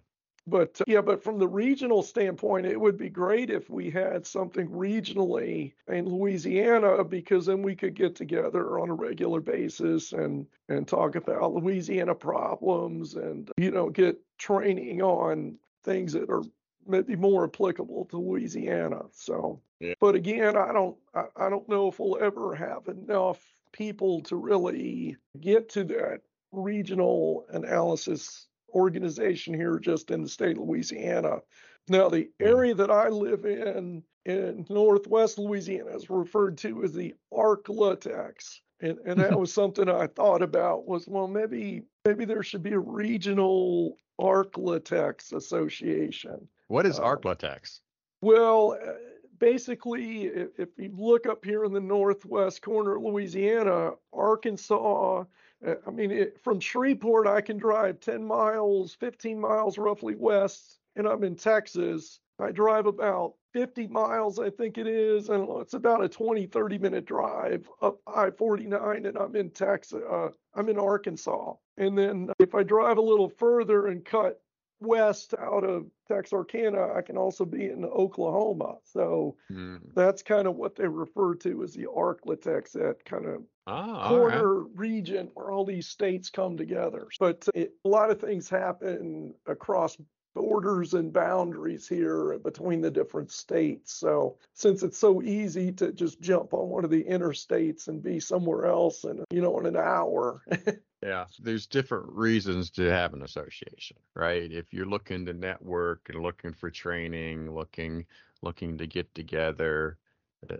but uh, yeah, but from the regional standpoint, it would be great if we had something regionally in Louisiana because then we could get together on a regular basis and and talk about Louisiana problems and you know get training on things that are maybe more applicable to Louisiana. So, yeah. but again, I don't I, I don't know if we'll ever have enough people to really get to that regional analysis organization here just in the state of Louisiana. Now, the area that I live in in northwest Louisiana is referred to as the Arklatex. And, and that was something I thought about was well maybe maybe there should be a regional Arklatex association. What is um, Arklatex? Well, uh, basically, if, if, you look up here in the northwest corner of Louisiana, Arkansas I mean, it, from Shreveport, I can drive 10 miles, 15 miles roughly west, and I'm in Texas. I drive about 50 miles, I think it is. and it's about a 20, 30 minute drive up I 49, and I'm in Texas. Uh, I'm in Arkansas. And then if I drive a little further and cut west out of Texarkana, I can also be in Oklahoma. So mm. that's kind of what they refer to as the Arklatex, that kind of ah, corner right. region where all these states come together. But it, a lot of things happen across borders and boundaries here between the different states. So since it's so easy to just jump on one of the interstates and be somewhere else in you know in an hour. yeah, there's different reasons to have an association, right? If you're looking to network and looking for training, looking looking to get together, uh,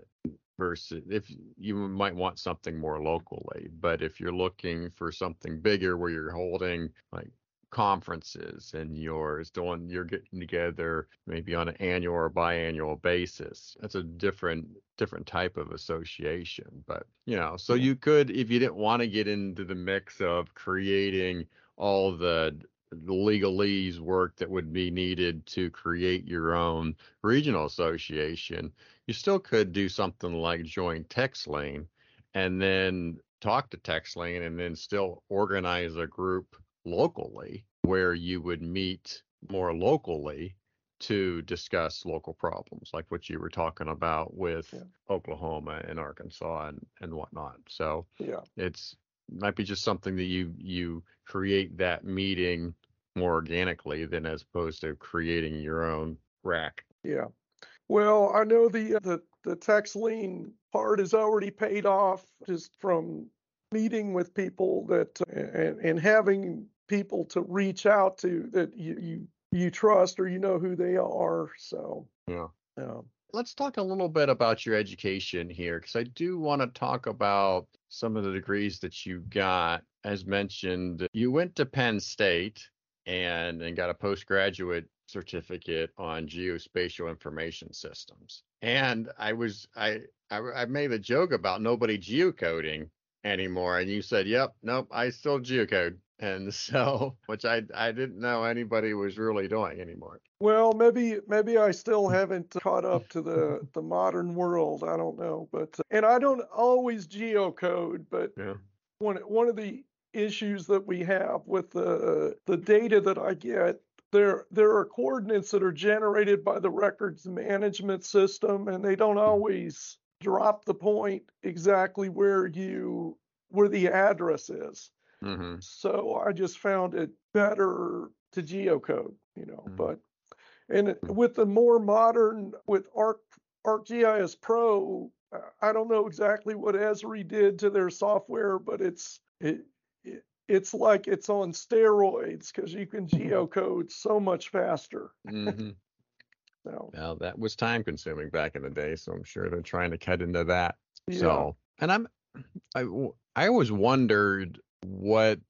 versus if you might want something more locally but if you're looking for something bigger where you're holding like conferences and you're doing you're getting together maybe on an annual or biannual basis. That's a different different type of association but you know so you could if you didn't want to get into the mix of creating all the the legalese work that would be needed to create your own regional association you still could do something like join TxLEAN and then talk to TxLEAN and then still organize a group locally where you would meet more locally to discuss local problems like what you were talking about with yeah. Oklahoma and Arkansas and, and whatnot. So yeah, it's might be just something that you you create that meeting more organically than as opposed to creating your own rack. Yeah. Well, I know the uh, the the TxLEAN part is already paid off just from meeting with people that and, and having people to reach out to that you, you you trust or you know who they are. So yeah. Yeah. Let's talk a little bit about your education here because I do want to talk about some of the degrees that you got. As mentioned, you went to Penn State and and got a postgraduate certificate on geospatial information systems. And I was I I, I made a joke about nobody geocoding anymore, and you said, "Yep, nope, I still geocode." And so which I I didn't know anybody was really doing anymore. Well, maybe maybe I still haven't caught up to the the modern world. I don't know, but uh, and I don't always geocode, but yeah. one one of the issues that we have with the the data that I get there there are coordinates that are generated by the records management system and they don't hmm. always drop the point exactly where you where the address is Mm-hmm. So I just found it better to geocode, you know. Mm-hmm. But and mm-hmm. with the more modern with Arc ArcGIS Pro, I don't know exactly what Esri did to their software, but it's it, it it's like it's on steroids because you can mm-hmm. geocode so much faster. Mm-hmm. so. Well, that was time consuming back in the day, so I'm sure they're trying to cut into that. Yeah. So, and I'm I I always wondered what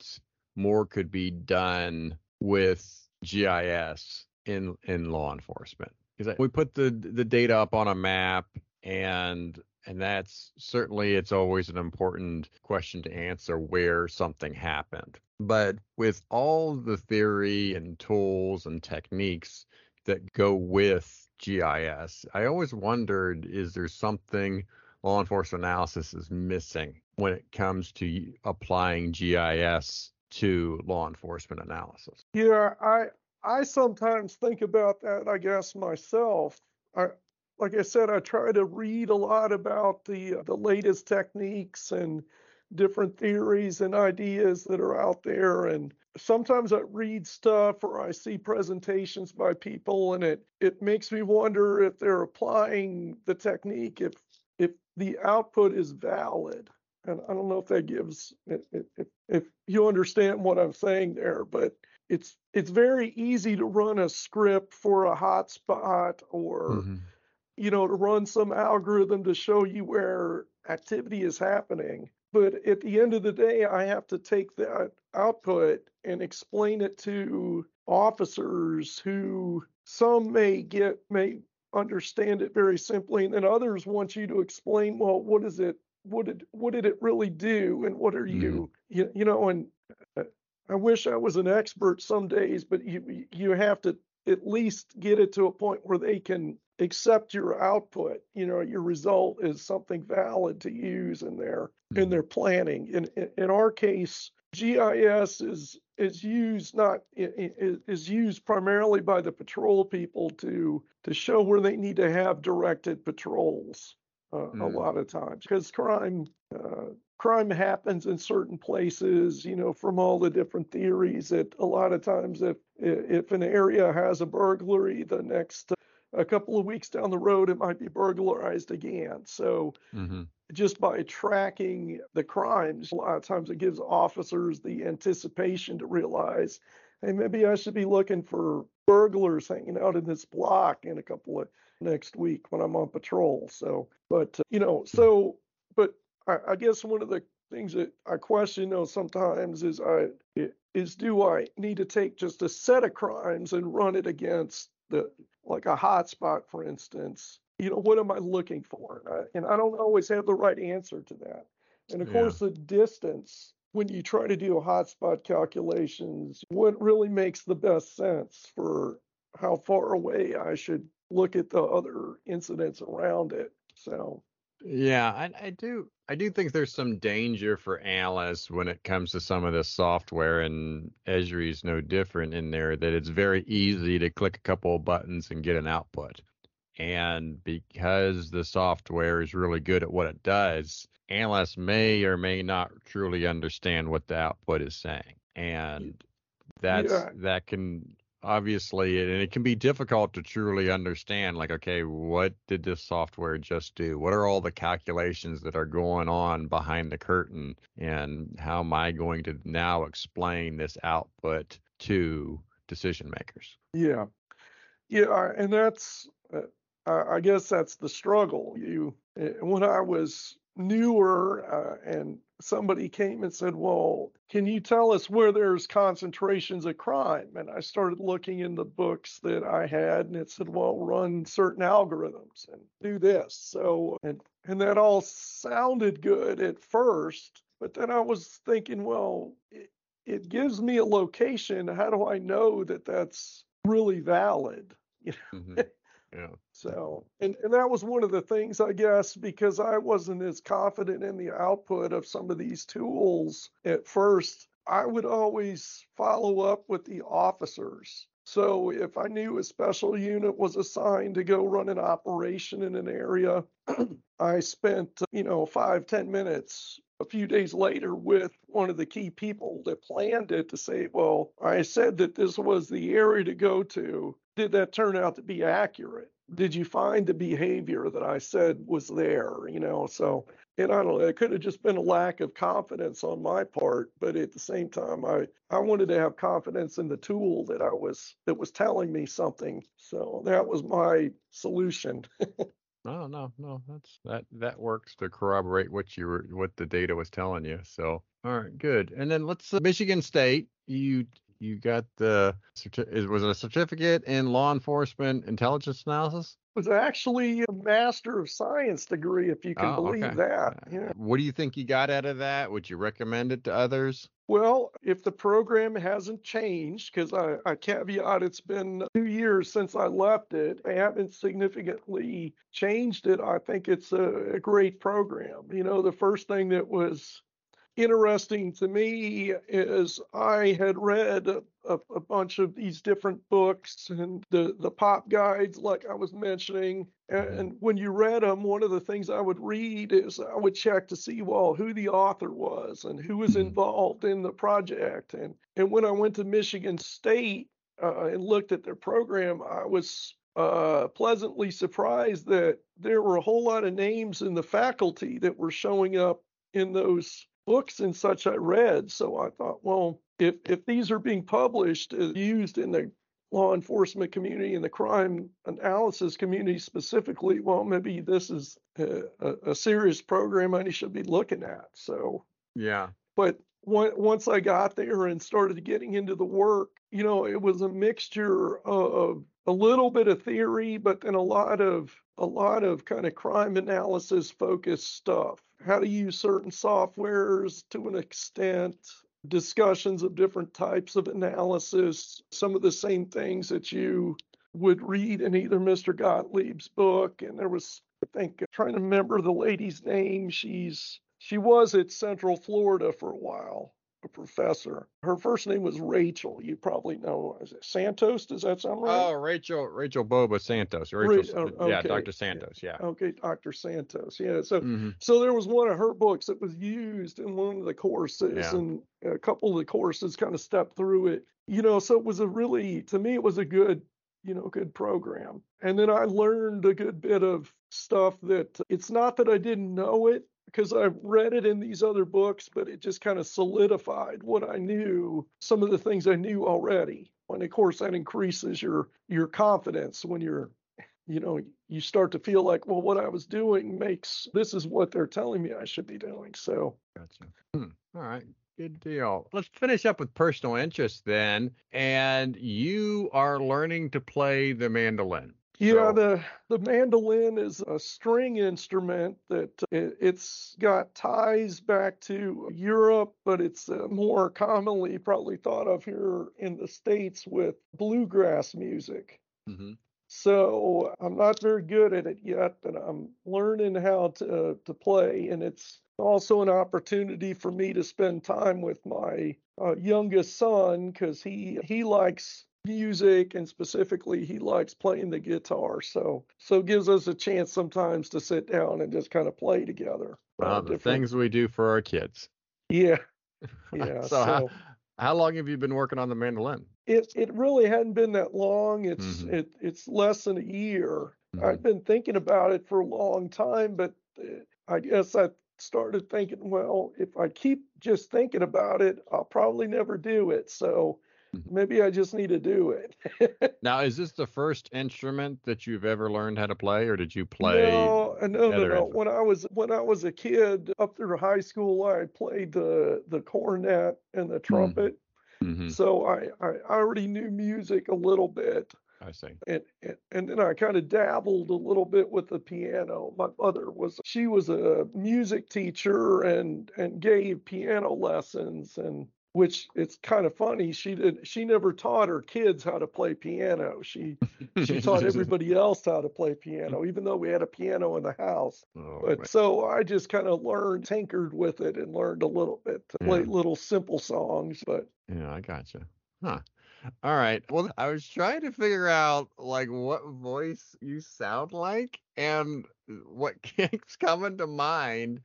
more could be done with GIS in in law enforcement? Because we put the the data up on a map and and that's certainly it's always an important question to answer where something happened. But with all the theory and tools and techniques that go with GIS I always wondered is there something law enforcement analysis is missing when it comes to applying GIS to law enforcement analysis. Yeah, I I sometimes think about that. I guess myself. I like I said, I try to read a lot about the uh, the latest techniques and different theories and ideas that are out there and sometimes I read stuff or I see presentations by people and it it makes me wonder if they're applying the technique if the output is valid and I don't know if that gives if, if you understand what I'm saying there, but it's it's very easy to run a script for a hotspot or mm-hmm. you know to run some algorithm to show you where activity is happening. But at the end of the day, I have to take that output and explain it to officers who some may get may understand it very simply and then others want you to explain well what is it what did what did it really do and what are mm-hmm. you you, you know and uh, I wish I was an expert some days but you you have to at least get it to a point where they can accept your output you know your result is something valid to use in their in mm-hmm. their planning in in our case GIS is is used not is used primarily by the patrol people to to show where they need to have directed patrols uh, mm. a lot of times because crime uh, crime happens in certain places you know from all the different theories that a lot of times if if an area has a burglary the next a couple of weeks down the road it might be burglarized again so mm-hmm. just by tracking the crimes a lot of times it gives officers the anticipation to realize hey maybe i should be looking for burglars hanging out in this block in a couple of next week when I'm on patrol. So, but uh, you know, so, but I, I guess one of the things that I question though sometimes is I is do I need to take just a set of crimes and run it against the like a hotspot, for instance? You know, what am I looking for? Uh, and I don't always have the right answer to that. And of Yeah. course, the distance when you try to do hotspot calculations, what really makes the best sense for how far away I should look at the other incidents around it. So, Yeah, I, I do. I do think there's some danger for analysts when it comes to some of this software, and Esri is no different in there. That it's very easy to click a couple of buttons and get an output, and because the software is really good at what it does, analysts may or may not truly understand what the output is saying, and that's Yeah. that can obviously and it can be difficult to truly understand like okay what did this software just do what are all the calculations that are going on behind the curtain and how am i going to now explain this output to decision makers yeah. Yeah, and that's, uh, I guess that's the struggle. You, uh, when I was newer uh, and somebody came and said, Well, can you tell us where there's concentrations of crime? And I started looking in the books that I had and it said, Well, run certain algorithms and do this. So, and, and that all sounded good at first, but then I was thinking, Well, it, it gives me a location. How do I know that that's really valid? You know? Mhm. Yeah So, and, and that was one of the things, I guess, because I wasn't as confident in the output of some of these tools at first, I would always follow up with the officers. So if I knew a special unit was assigned to go run an operation in an area, I spent, you know, five, ten minutes a few days later with one of the key people that planned it to say, well, I said that this was the area to go to. Did that turn out to be accurate? Did you find the behavior that I said was there? You know, so, and I don't know, it could have just been a lack of confidence on my part, but at the same time, I, I wanted to have confidence in the tool that I was, that was telling me something. So that was my solution. no no no that's that that works to corroborate what you were what the data was telling you so all right good and then let's uh, michigan state you you got the certi- was it a certificate in law enforcement intelligence analysis was actually a master of science degree, if you can Oh, believe okay. that. Yeah. What do you think you got out of that? Would you recommend it to others? Well, if the program hasn't changed, because I, I caveat it's been two years since I left it, I haven't significantly changed it. I think it's a, a great program. You know, the first thing that was interesting to me is I had read a, a, a bunch of these different books and the, the pop guides, like I was mentioning. And, and when you read them, one of the things I would read is I would check to see, well, who the author was and who was Mhm. involved in the project. And, and when I went to Michigan State uh, and looked at their program, I was uh, pleasantly surprised that there were a whole lot of names in the faculty that were showing up in those books and such I read. So I thought, well, if if these are being published, uh, used in the law enforcement community and the crime analysis community specifically, well, maybe this is a, a, a serious program I should be looking at. So, Yeah. but once I got there and started getting into the work, you know, it was a mixture of a little bit of theory, but then a lot of a lot of kind of crime analysis focused stuff. How to use certain softwares to an extent, discussions of different types of analysis, some of the same things that you would read in either Mr. Gottlieb's book. And there was, I think, trying to remember the lady's name. She's she was at Central Florida for a while, a professor. Her first name was Rachel. You probably know. Santos? Does that sound right? Oh, Rachel Rachel Boba Santos. Rachel, Ra- oh, Yeah. Dr. Santos. Yeah. Okay, Dr. Santos. Yeah. So hmm so there was one of her books that was used in one of the courses, Yeah. and a couple of the courses kind of stepped through it. You know, so it was a really, to me, it was a good, you know, good program. And then I learned a good bit of stuff that it's not that I didn't know it because I've read it in these other books, but it just kind of solidified what I knew, some of the things I knew already. And of course, that increases your your confidence when you're you know, you start to feel like, well, what I was doing makes this is what they're telling me I should be doing. So, Gotcha. Hmm. All right. Good deal. Let's finish up with personal interest then. And you are learning to play the mandolin. Yeah, So- the the mandolin is a string instrument that it, it's got ties back to Europe, but it's uh, more commonly probably thought of here in the states with bluegrass music. Mhm. So I'm not very good at it yet, but I'm learning how to to play, and it's also an opportunity for me to spend time with my uh, youngest son because he he likes music and specifically he likes playing the guitar. So so it gives us a chance sometimes to sit down and just kind of play together. uh, Uh, the different- things we do for our kids. Yeah, yeah. so, how, so how long have you been working on the mandolin? it it really hadn't been that long. It's Mhm. it it's less than a year. Mhm. I've been thinking about it for a long time, but uh, I guess I started thinking, well, if I keep just thinking about it, I'll probably never do it. So. Maybe I just need to do it. Now, is this the first instrument that you've ever learned how to play, or did you play? No, uh, no, no, no. When I was when I was a kid, up through high school, I played the the cornet and the trumpet. Mhm, So I, I already knew music a little bit. I see. and and, and then I kind of dabbled a little bit with the piano. My mother was she was a music teacher and and gave piano lessons and which it's kind of funny she did she never taught her kids how to play piano. She she taught everybody else how to play piano even though we had a piano in the house. Oh, But so I just kind of learned tinkered with it and learned a little bit to play little simple songs but Yeah, I gotcha. Huh. All right. Well, I was trying to figure out like what voice you sound like, and what keeps coming to mind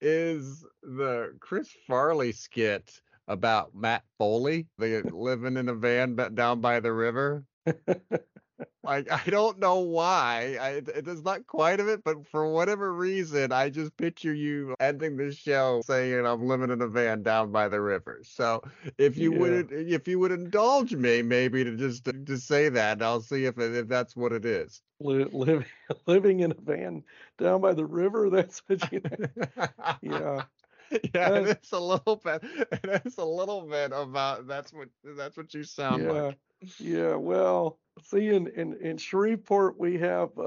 is the Chris Farley skit about Matt Foley, they living in a van down by the river. Like I don't know why. I it is not quite of it, but for whatever reason, I just picture you ending the show saying I'm living in a van down by the river. So if you Yeah. would if you would indulge me maybe to just uh, to say that, I'll see if if that's what it is. living living in a van down by the river that's what you yeah Yeah, Uh, it's a little bit. It's a little bit about that's what that's what you sound yeah like. yeah well see in in, in shreveport we have uh,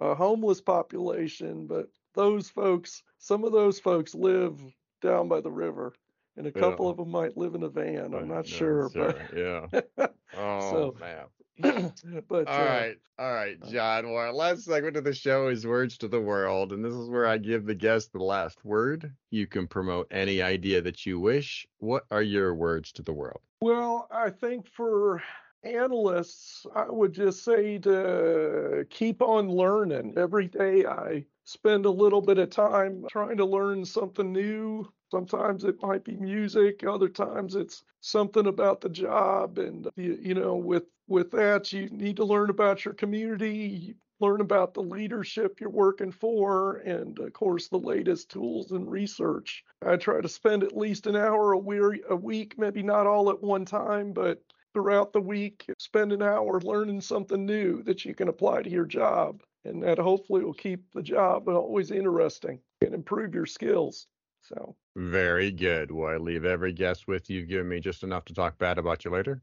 a homeless population but those folks some of those folks live down by the river and a couple Yeah. of them might live in a van i'm not no, sure Yeah. but Oh So, man. but All uh, right, all right, John. Well, our last segment of the show is words to the world, and this is where I give the guest the last word. You can promote any idea that you wish. What are your words to the world? Well, I think for analysts, I would just say to keep on learning. Every day I spend a little bit of time trying to learn something new. Sometimes it might be music, other times it's something about the job and you, know with with that you need to learn about your community, learn about the leadership you're working for and of course the latest tools and research. I try to spend at least an hour a week, maybe not all at one time, but throughout the week, spend an hour learning something new that you can apply to your job. And that hopefully will keep the job always interesting and improve your skills. So, Very good. Well, I leave every guest with you. Give me just enough to talk bad about you later.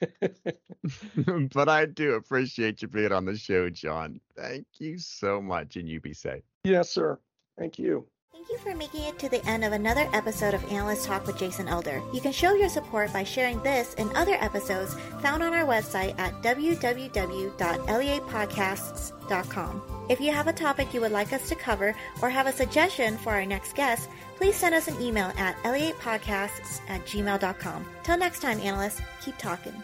but I do appreciate you being on the show, John. Thank you so much, and you be safe. yes, sir. Thank you. Thank you for making it to the end of another episode of Analyst Talk with Jason Elder. You can show your support by sharing this and other episodes found on our website at www.leapodcasts.com. If you have a topic you would like us to cover or have a suggestion for our next guest, please send us an email at leapodcasts at gmail.com. Till next time, analysts, keep talking.